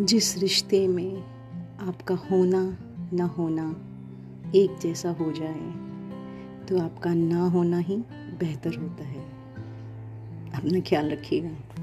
जिस रिश्ते में आपका होना न होना एक जैसा हो जाए तो आपका ना होना ही बेहतर होता है। अपना ख्याल रखिएगा।